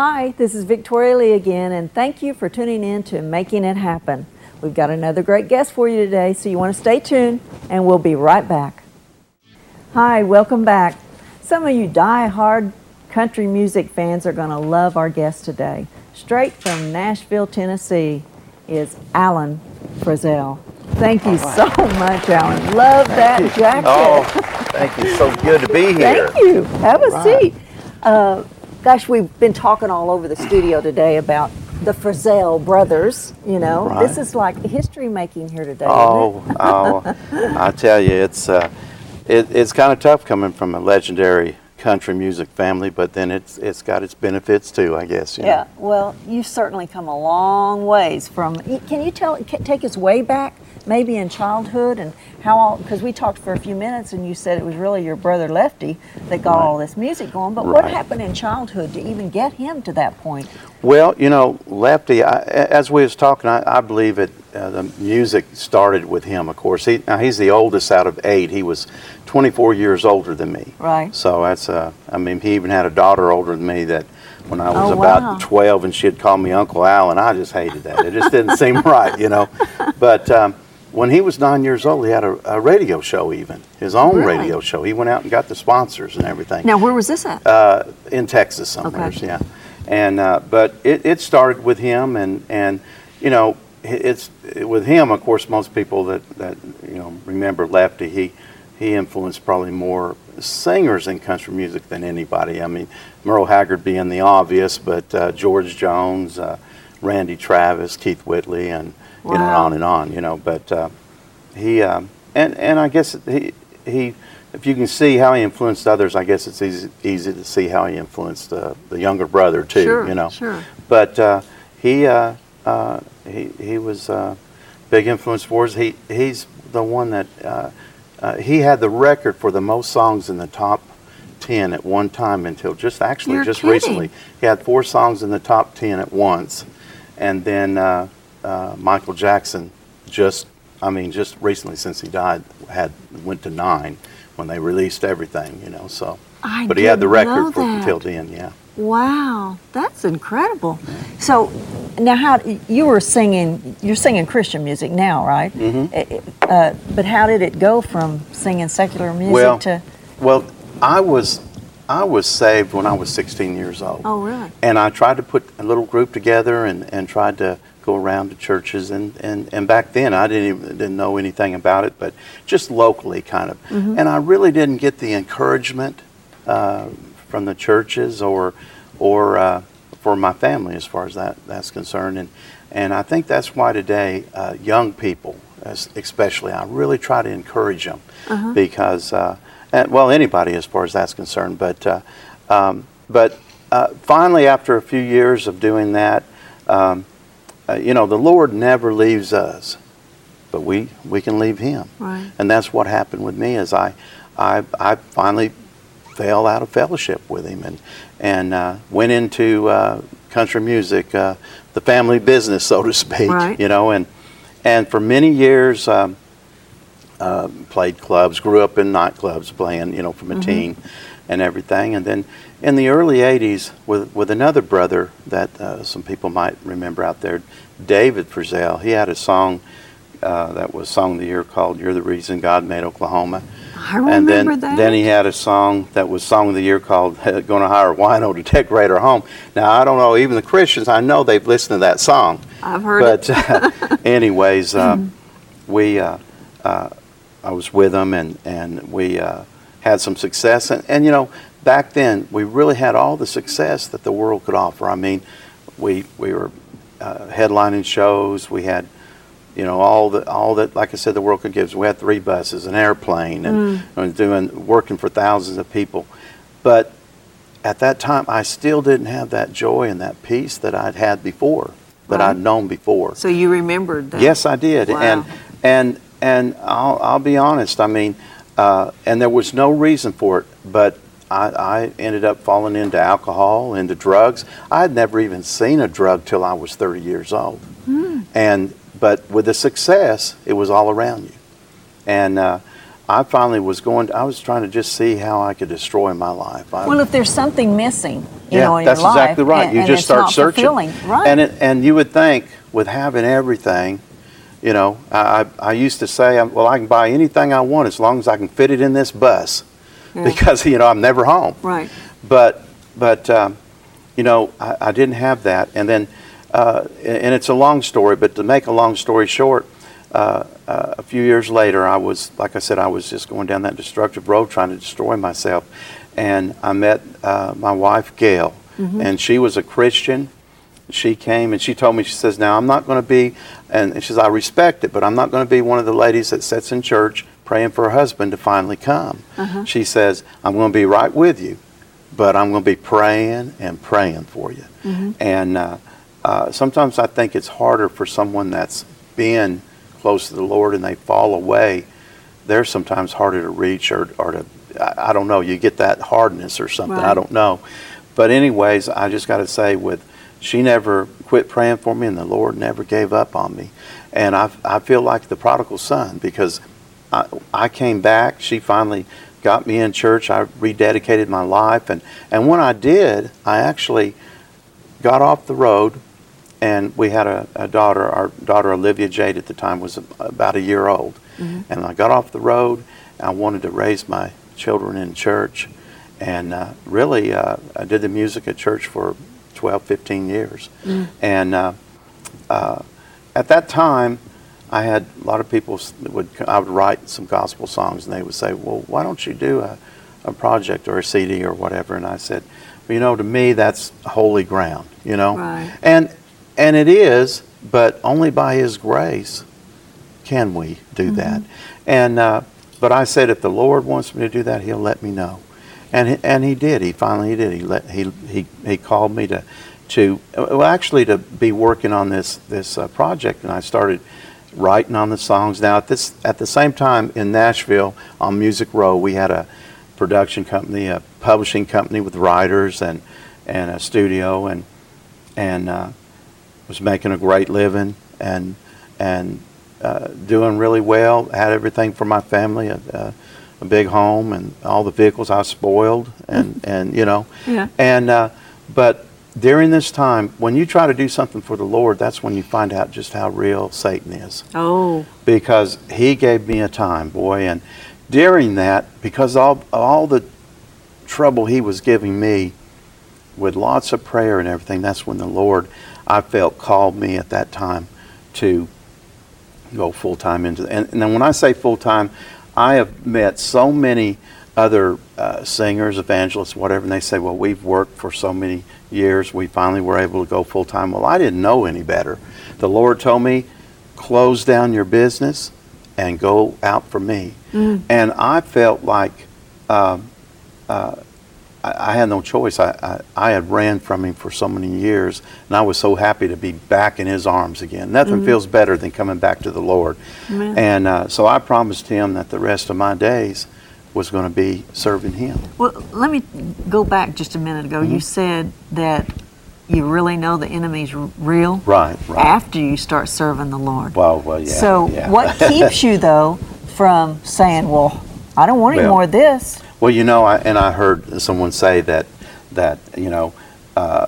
Hi, this is Victoria Lee again, and thank you for tuning in to Making It Happen. We've got another great guest for you today, so you want to stay tuned, and we'll be right back. Hi, welcome back. Some of you die-hard country music fans are going to love our guest today. Straight from Nashville, Tennessee, is Allen Frizzell. Thank you so much, Alan. Love that jacket. Oh, thank you. So good to be here. Thank you. Have a Right. seat. Uh, gosh, we've been talking all over the studio today about the Frizzell brothers. You know, Right. this is like history making here today. Oh, oh, I tell you, it's uh, it, it's kind of tough coming from a legendary country music family, but then it's it's got its benefits too, I guess. you know. Yeah, well, you've certainly come a long ways from. Can you tell, ca- take us way back, maybe in childhood, and how all? Because we talked for a few minutes, and you said it was really your brother Lefty that got Right. all this music going. But what happened in childhood to even get him to that point? Well, you know, Lefty, I, as we was talking, I, I believe it. Uh, the music started with him. Of course, he now he's the oldest out of eight. He was 24 years older than me. Right. So that's uh, I mean, he even had a daughter older than me that. When I was Oh, about wow. 12 and she'd call me Uncle Al, and I just hated that. It just didn't seem right, you know. But um, when he was nine years old, he had a, a radio show, even his own Really? radio show. He went out and got the sponsors and everything Now, where was this at? uh, in Texas somewhere. Okay. Yeah, and uh, but it, it started with him, and and you know it- it's with him. Of course, most people that that you know remember Lefty. He he influenced probably more singers in country music than anybody. I mean, Merle Haggard being the obvious, but uh, George Jones, uh, Randy Travis, Keith Whitley, and you know, and on and on. You know, but. Uh, he um, and and I guess he he if you can see how he influenced others, I guess it's easy easy to see how he influenced uh, the younger brother too. Sure, you know, sure. But uh, he uh, uh, he he was a big influence for us. He he's the one that uh, uh, he had the record for the most songs in the top. 10 at one time until just actually You're just kidding. recently he had four songs in the top 10 at once and then uh, uh, Michael Jackson just I mean just recently since he died had went to nine when they released everything you know so I but he had the record for until then yeah Wow, that's incredible. So, now how you were singing? You're singing Christian music now, right? Mm-hmm. Uh, but how did it go from singing secular music well to? well I was I was saved when I was 16 years old Oh, really? and I tried to put a little group together and, and tried to go around to churches and, and, and back then I didn't even didn't know anything about it but just locally kind of. And I really didn't get the encouragement uh, from the churches or or uh, for my family as far as that that's concerned. And and I think that's why today uh, young people especially I really try to encourage them because uh, and, well anybody as far as that's concerned but uh, um, but uh, finally after a few years of doing that um, uh, you know the Lord never leaves us but we we can leave him Right. and that's what happened with me as I I, I finally fell out of fellowship with him and and uh, went into uh, country music uh, the family business so to speak Right. you know and and for many years um, uh, played clubs grew up in nightclubs playing you know from a teen and everything and then in the early 80s with with another brother that uh, some people might remember out there David Frizzell he had a song uh, that was song of the year called "You're the Reason God Made Oklahoma." I and then, remember that. then he had a song that was song of the year called "Going to Hire a Wino to Decorate Our Home." Now I don't know, even the Christians, I know they've listened to that song. I've heard but, uh, anyways, uh, we uh, uh, I was with them and and we uh, had some success and, and you know back then we really had all the success that the world could offer. I mean, we we were uh, headlining shows. We had you know all the all that like I said the world could give. us. We had three buses, an airplane, and, and doing working for thousands of people. But at that time, I still didn't have that joy and that peace that I'd had before, that Right. I'd known before. So you remembered that? Yes, I did, Wow. and and and I'll I'll be honest. I mean, uh, and there was no reason for it, but I, I ended up falling into alcohol, into drugs. I had never even seen a drug till I was 30 years old, and but with the success, it was all around you, and uh, I finally was going. I was trying to just see how I could destroy my life. I, Well, if there's something missing, you yeah, know, in that's your life, exactly right. and- you and just start searching, fulfilling. right? and it, and you would think with having everything, you know, I, I used to say, well, I can buy anything I want as long as I can fit it in this bus, because you know I'm never home. right. But but um, you know I, I didn't have that, and then uh, and it's a long story. But to make a long story short, uh, uh, a few years later, I was like I said, I was just going down that destructive road trying to destroy myself, and I met uh, my wife Gail, and she was a Christian. She came and she told me, she says, Now I'm not going to be, and she says, I respect it, but I'm not going to be one of the ladies that sits in church praying for her husband to finally come. She says, I'm going to be right with you, but I'm going to be praying and praying for you. And uh, uh, sometimes I think it's harder for someone that's been close to the Lord and they fall away. They're sometimes harder to reach or, or to, I, I don't know, you get that hardness or something. I don't know. But, anyways, I just got to say, with she never quit praying for me, and the Lord never gave up on me. And I, I feel like the prodigal son because I, I came back. She finally got me in church. I rededicated my life, and and when I did, I actually got off the road, and we had a, a daughter. Our daughter Olivia Jade at the time was about a year old, and I got off the road. I wanted to raise my children in church, and uh, really, uh, I did the music at church for 12, 15 years, and. Uh, uh, at that time, I had a lot of people that would I would write some gospel songs, and they would say, "Well, why don't you do a, a project or a CD or whatever?" And I said, well, "You know, to me, that's holy ground. You know, Right. and and it is, but only by His grace can we do that. And uh, but I said, if the Lord wants me to do that, He'll let me know. And he, and He did. He finally did. He let he he he called me to to well actually to be working on this this uh, project, and I started writing on the songs. Now at this at the same time in Nashville on Music Row, we had a production company, a publishing company with writers and and a studio and and uh, was making a great living and and uh, doing really well. Had everything for my family, a, a, a big home, and all the vehicles I spoiled, and and you know, Yeah. and uh, but during this time, when you try to do something for the Lord, that's when you find out just how real Satan is Oh, because he gave me a time, boy, and during that, because all all the trouble he was giving me, with lots of prayer and everything, that's when the Lord, I felt, called me at that time to go full time into. And, and then when I say full time, I have met so many other uh, singers, evangelists, whatever, and they say, "Well, we've worked for so many years, we finally were able to go full time." Well, I didn't know any better. The Lord told me, "Close down your business and go out for me," and I felt like. Um, uh, I, I had no choice. I, I, I had ran from him for so many years, and I was so happy to be back in his arms again. Nothing feels better than coming back to the Lord. Amen. And uh, so I promised him that the rest of my days was going to be serving him. well, let me go back just a minute ago. Mm-hmm. You said that you really know the enemy's real Right, right. after you start serving the Lord. Well, well, yeah. so, yeah. what keeps you though from saying, "Well, I don't want any Well, more of this"? Well, you know, I, and I heard someone say that that you know, uh,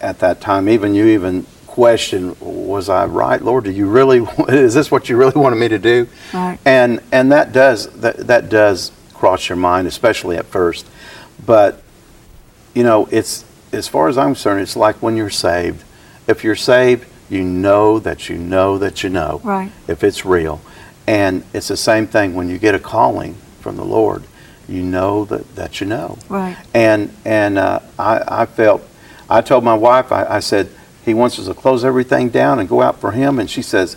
at that time, even you even questioned, was I right, Lord? Do you really? Is this what you really wanted me to do? Right. And and that does that that does cross your mind, especially at first. But you know, it's as far as I'm concerned, it's like when you're saved. If you're saved, you know that you know that you know Right. if it's real. And it's the same thing when you get a calling from the Lord. You know that, that you know. Right. And and uh, I, I felt, I told my wife, I, I said, he wants us to close everything down and go out for him. And she says,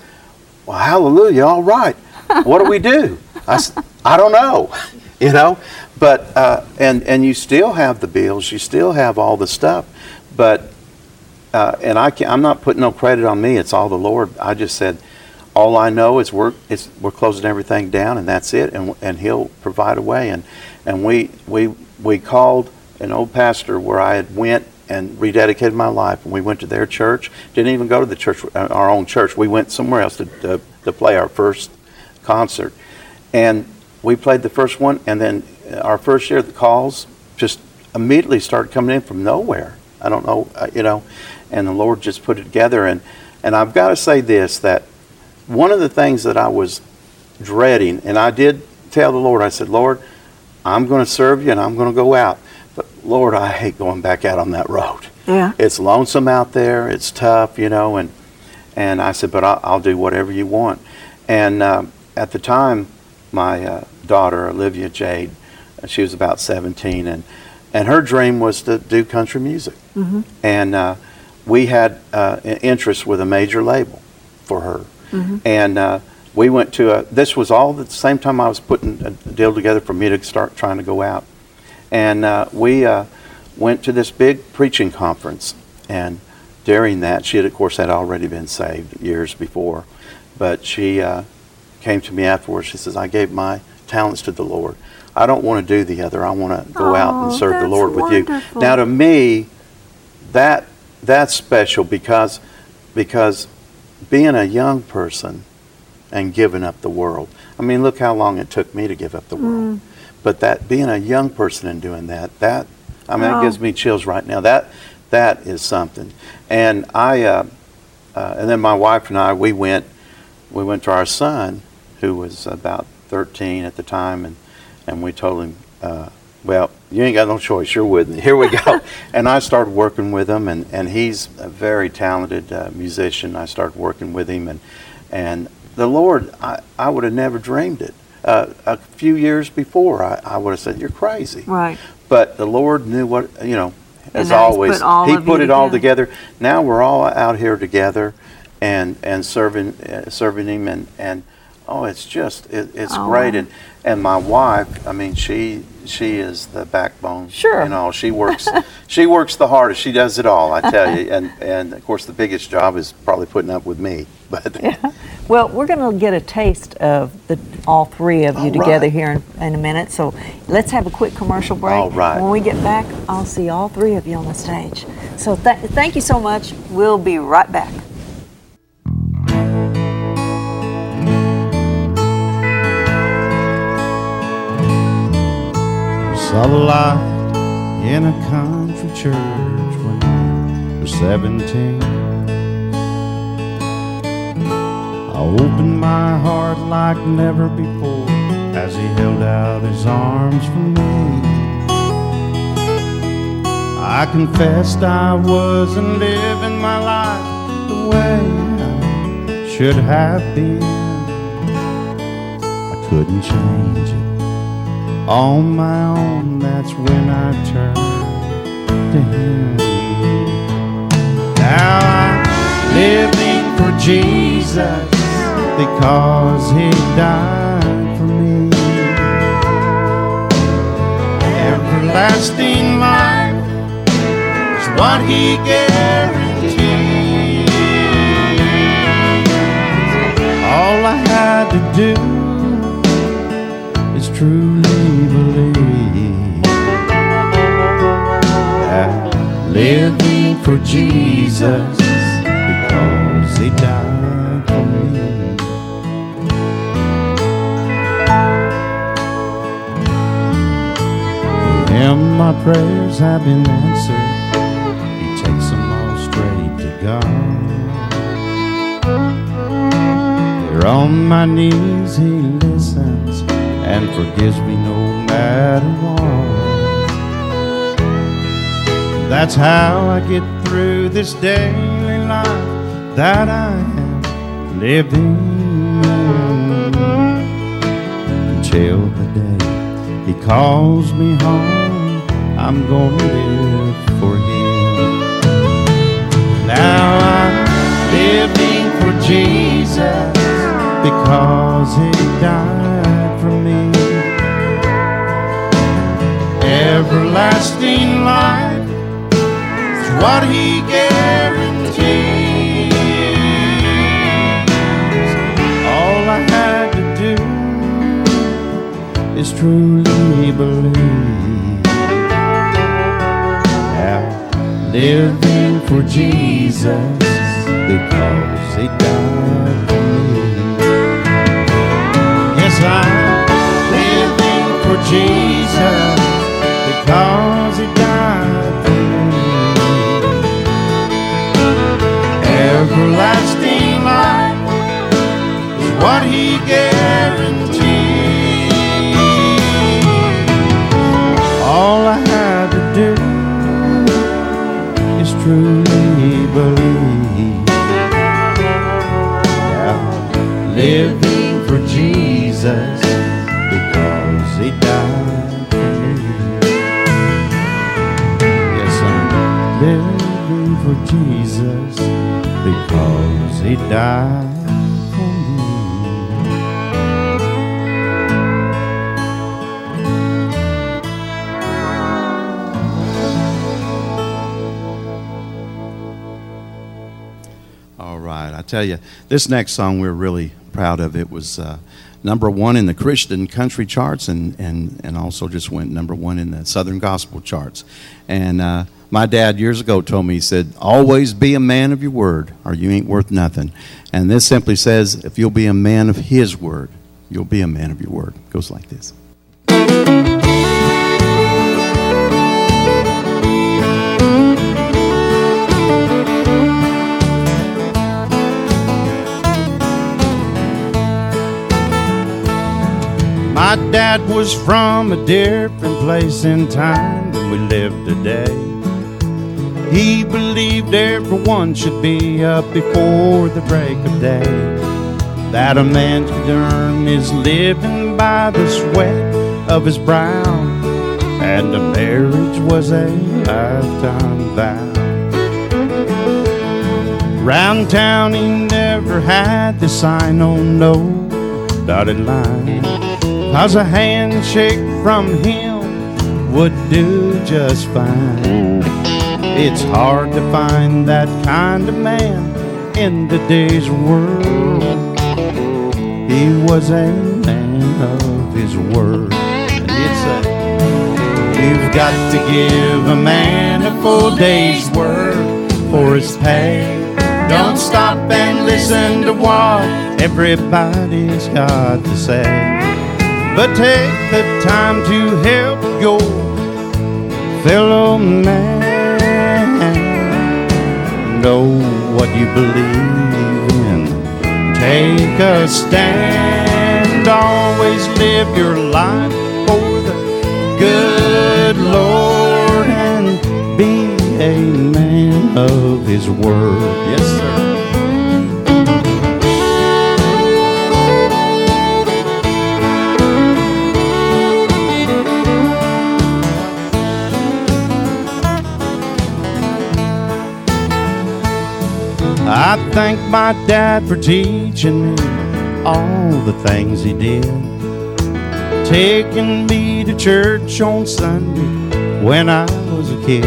well, hallelujah, all right. What do we do? I, I don't know, you know. But, uh, and, and you still have the bills, you still have all the stuff. But uh, and I can, I'm not putting no credit on me. It's all the Lord. I just said, all I know is we're it's, we're closing everything down, and that's it. And and He'll provide a way. And and we we we called an old pastor where I had went and rededicated my life. And we went to their church. Didn't even go to the church, uh, our own church. We went somewhere else to to, to play our first concert. And we played the first one, and then our first year, the calls just immediately started coming in from nowhere. I don't know, uh, you know, and the Lord just put it together. And, and I've got to say this that one of the things that I was dreading, and I did tell the Lord, I said, Lord, I'm going to serve you and I'm going to go out. But Lord, I hate going back out on that road. Yeah. It's lonesome out there. It's tough, you know. And and I said, but I'll, I'll do whatever you want. And uh, at the time, my uh, daughter Olivia Jade, she was about 17, and and her dream was to do country music. Mm-hmm. And uh, we had uh, interest with a major label for her. Mm-hmm. And uh, we went to a, this was all at the same time I was putting a deal together for me to start trying to go out. And uh, we uh, went to this big preaching conference. And during that, she had, of course, had already been saved years before. But she uh, came to me afterwards. She says, I gave my talents to the Lord. I don't want to do the other. I want to go out and Oh, serve the Lord with you. Now, to me, that that's special because because being a young person and giving up the world. I mean, look how long it took me to give up the world. But that being a young person and doing that, that I mean, Oh. that gives me chills right now. That that is something. And I uh, uh, and then my wife and I we went we went to our son who was about 13 at the time and and we told him uh, well you ain't got no choice. You're with me. Here we go. And i started working with him and, and he's a very talented uh, musician. I started working with him and and the lord i, I would have never dreamed it. Uh, a few years before I, I would have said you're crazy. Right. but the lord knew what you know as always put he put it all together. now we're all out here together and and serving uh, serving him and and oh it's just it, it's Oh, great and and my wife i mean she she is the backbone Sure. you know she works she works the hardest she does it all i tell you and and of course the biggest job is probably putting up with me but yeah. Well, we're going to get a taste of the all three of you All together right. here in, in a minute. So let's have a quick commercial break. All right. When we get back, I'll see all three of you on the stage. So th- thank you so much. We'll be right back. The light in a country church when I was 17. I opened my heart like never before as he held out his arms for me. I confessed I wasn't living my life the way I should have been. I couldn't change it on my own, that's when I turn to Him. Now I'm living for Jesus because He died for me. Everlasting life is what He guarantees. All I had to do is truly for Jesus because He died for me. Him, my prayers have been answered. He takes them all straight to God. Here on my knees, He listens and forgives me no matter what. That's how I get through this daily life that I am living until the day He calls me home. I'm gonna live for Him. Now I'm living for Jesus because He died for me. Everlasting life what He guarantees. All I had to do is truly believe. Now, living for Jesus because He died for me. Yes, I'm living for Jesus because Everlasting life is what he guaranteed. All I had to do is truly believe. Yeah, living for Jesus because he died for me. Yes, I'm living for Jesus for me. All right, I tell you, this next song we're really proud of. It was uh, number one in the Christian country charts, and, and, and also just went number one in the Southern gospel charts. And uh, my dad years ago told me, he said, "Always be a man of your word, or you ain't worth nothing." And this simply says, if you'll be a man of His word, you'll be a man of your word. It goes like this. My dad was from a different place in time than we live today. He believed everyone should be up before the break of day. That a man could earn his living by the sweat of his brow, and a marriage was a lifetime vow. Round town he never had the sign on no dotted line. Cause a handshake from him would do just fine. It's hard to find that kind of man in today's world. He was a man of his word. It's a, you've got to give a man a full day's work for his pay. Don't stop and listen to what everybody's got to say. But take the time to help your fellow man know what you believe in. Take a stand, always live your life for the good Lord and be a man of His word. Yes, sir. I thank my dad for teaching me all the things he did. Taking me to church on Sunday when I was a kid.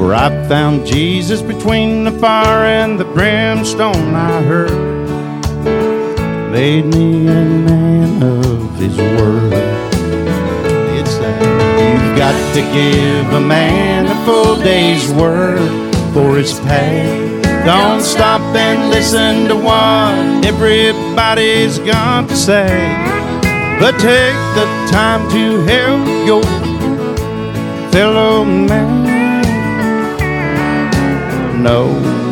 Where I found Jesus between the fire and the brimstone I heard. Made me a man of his word. Got to give a man a full day's work for his pay. Don't stop and listen to what everybody's got to say. But take the time to help your fellow man know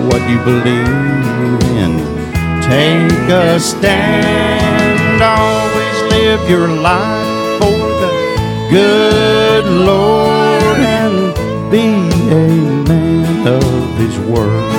what you believe in. Take a stand, always live your life for the good Lord and be a man of His word.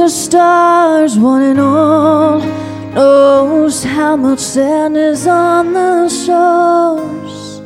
The stars, one and all, knows how much sand is on the shores,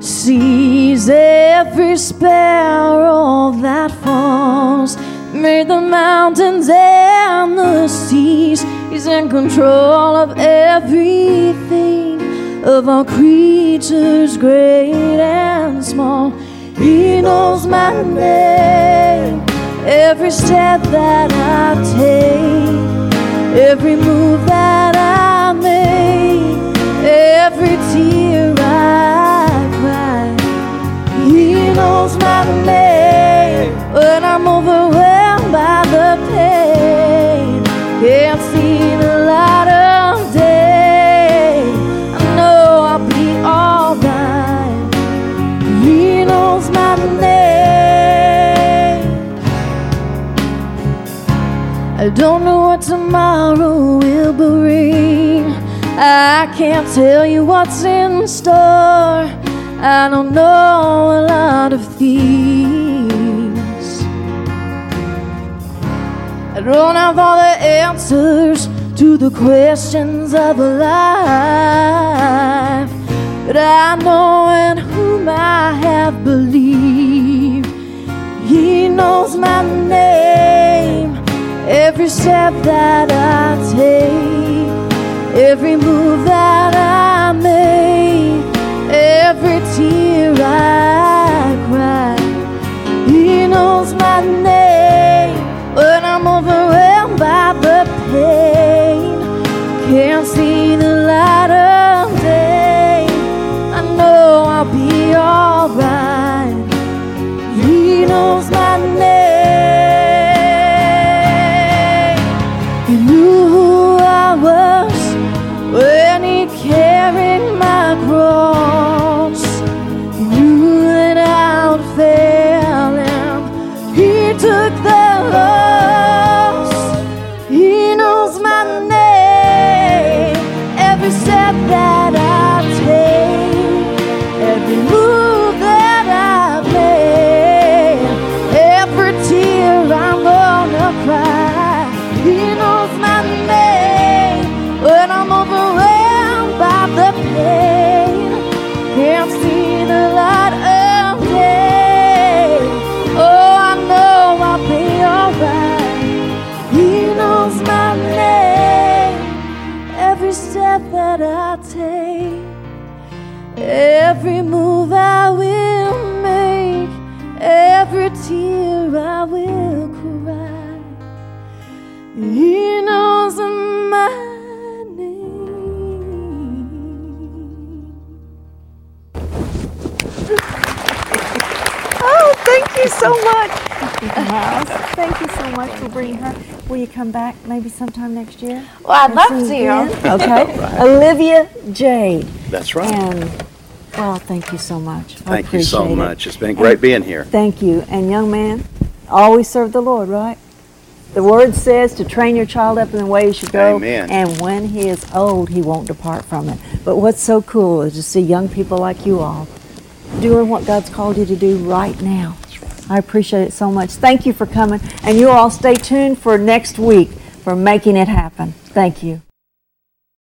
sees every sparrow that falls. made the mountains and the seas. He's in control of everything, of all creatures great and small. He knows my name, every step that I take, every move that I make, every tear I cry. He knows my name when I'm overwhelmed by the pain. Can't see the I don't know what tomorrow will bring. I can't tell you what's in store. I don't know a lot of things. I don't have all the answers to the questions of life. But I know in whom I have believed. He knows my name, every step that I take, every move that I you so much. Miles, thank you so much for bringing her. Will you come back maybe sometime next year? Well, I'd love sing to. again? Okay. Olivia Jade. That's right. And, well, thank you so much. I Thank you so it. much. It's been great being here. Thank you. And young man, always serve the Lord, right? The word says to train your child up in the way he should go. Amen. And when he is old, he won't depart from it. But what's so cool is to see young people like you all doing what God's called you to do right now. I appreciate it so much. Thank you for coming. And you all stay tuned for next week for making it happen. Thank you.